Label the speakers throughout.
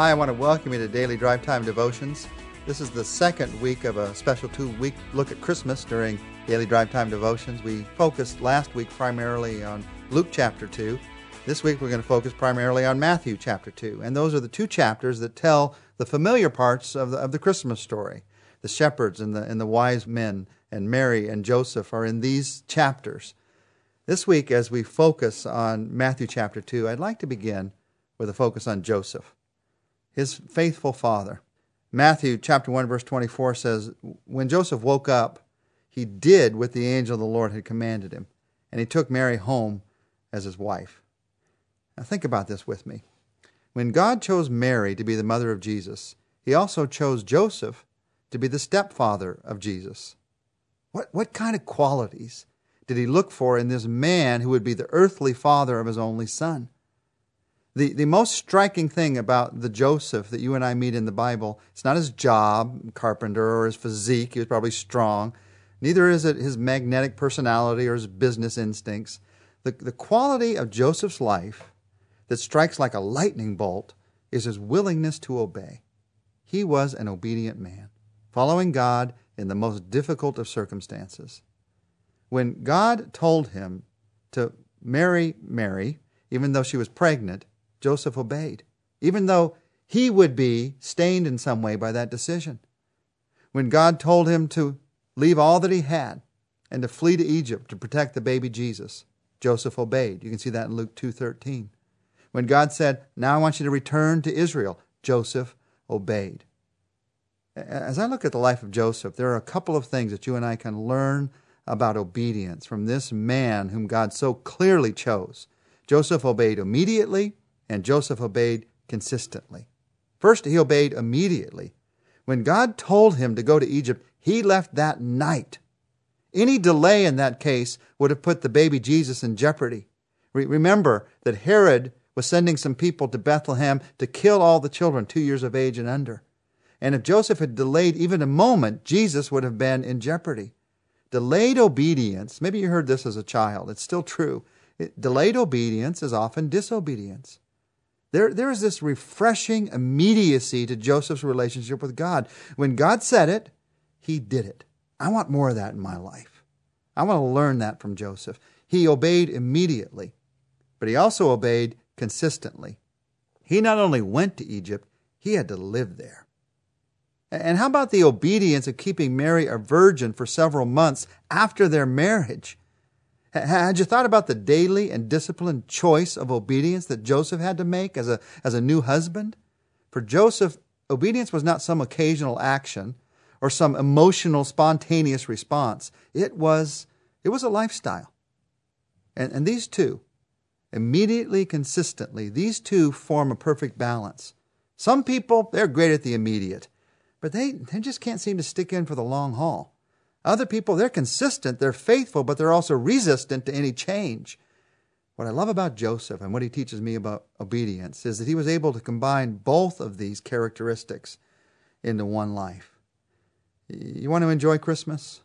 Speaker 1: Hi, I want to welcome you to Daily Drive Time Devotions. This is the second week of a special two week look at Christmas during Daily Drive Time Devotions. We focused last week primarily on Luke chapter 2. This week we're going to focus primarily on Matthew chapter 2. And those are the two chapters that tell the familiar parts of the, of the Christmas story. The shepherds and the, and the wise men and Mary and Joseph are in these chapters. This week, as we focus on Matthew chapter 2, I'd like to begin with a focus on Joseph, his faithful father. Matthew chapter 1 verse 24 says, When Joseph woke up, he did what the angel of the Lord had commanded him, and he took Mary home as his wife. Now think about this with me. When God chose Mary to be the mother of Jesus, he also chose Joseph to be the stepfather of Jesus. What, what kind of qualities did he look for in this man who would be the earthly father of his only son? The, the most striking thing about the Joseph that you and I meet in the Bible, it's not his job, carpenter, or his physique, he was probably strong. Neither is it his magnetic personality or his business instincts. The, the quality of Joseph's life that strikes like a lightning bolt is his willingness to obey. He was an obedient man, following God in the most difficult of circumstances. When God told him to marry Mary, even though she was pregnant, Joseph obeyed, even though he would be stained in some way by that decision. When God told him to leave all that he had and to flee to Egypt to protect the baby Jesus, Joseph obeyed. You can see that in Luke 2:13. When God said, "Now I want you to return to Israel," Joseph obeyed. As I look at the life of Joseph, there are a couple of things that you and I can learn about obedience from this man whom God so clearly chose. Joseph obeyed immediately, and Joseph obeyed consistently. First, he obeyed immediately. When God told him to go to Egypt, he left that night. Any delay in that case would have put the baby Jesus in jeopardy. Re- remember that Herod was sending some people to Bethlehem to kill all the children two years of age and under. And if Joseph had delayed even a moment, Jesus would have been in jeopardy. Delayed obedience, maybe you heard this as a child, it's still true. It, delayed obedience is often disobedience. There, there is this refreshing immediacy to Joseph's relationship with God. When God said it, he did it. I want more of that in my life. I want to learn that from Joseph. He obeyed immediately, but he also obeyed consistently. He not only went to Egypt, he had to live there. And how about the obedience of keeping Mary a virgin for several months after their marriage? Had you thought about the daily and disciplined choice of obedience that Joseph had to make as a, as a new husband? For Joseph, obedience was not some occasional action or some emotional, spontaneous response. It was, it was a lifestyle. And, and these two, immediately, consistently, these two form a perfect balance. Some people, they're great at the immediate, but they, they just can't seem to stick in for the long haul. Other people, they're consistent, they're faithful, but they're also resistant to any change. What I love about Joseph and what he teaches me about obedience is that he was able to combine both of these characteristics into one life. You want to enjoy Christmas?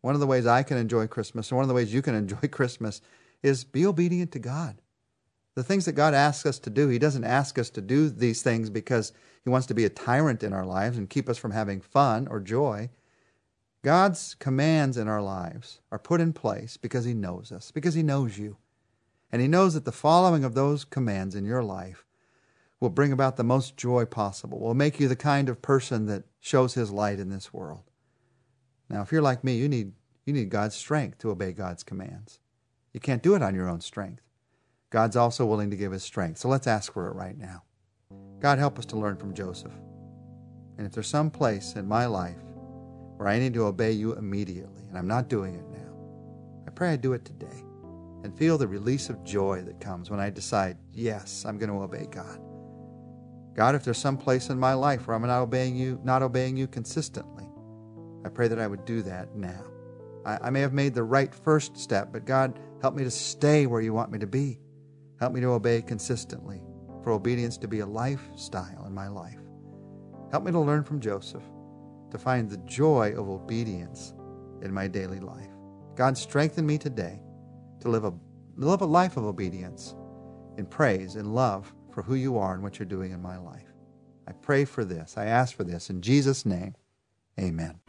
Speaker 1: One of the ways I can enjoy Christmas, and one of the ways you can enjoy Christmas, is be obedient to God. The things that God asks us to do, He doesn't ask us to do these things because He wants to be a tyrant in our lives and keep us from having fun or joy. God's commands in our lives are put in place because He knows us, because He knows you. And He knows that the following of those commands in your life will bring about the most joy possible, will make you the kind of person that shows His light in this world. Now, if you're like me, you need, you need God's strength to obey God's commands. You can't do it on your own strength. God's also willing to give His strength. So let's ask for it right now. God, help us to learn from Joseph. And if there's some place in my life where I need to obey you immediately, and I'm not doing it now. I pray I do it today and feel the release of joy that comes when I decide, yes, I'm going to obey God. God, if there's some place in my life where I'm not obeying you, not obeying you consistently, I pray that I would do that now. I, I may have made the right first step, but God, help me to stay where you want me to be. Help me to obey consistently, for obedience to be a lifestyle in my life. Help me to learn from Joseph to find the joy of obedience in my daily life. God, strengthen me today to live a, live a life of obedience in praise and love for who you are and what you're doing in my life. I pray for this. I ask for this. In Jesus' name, amen.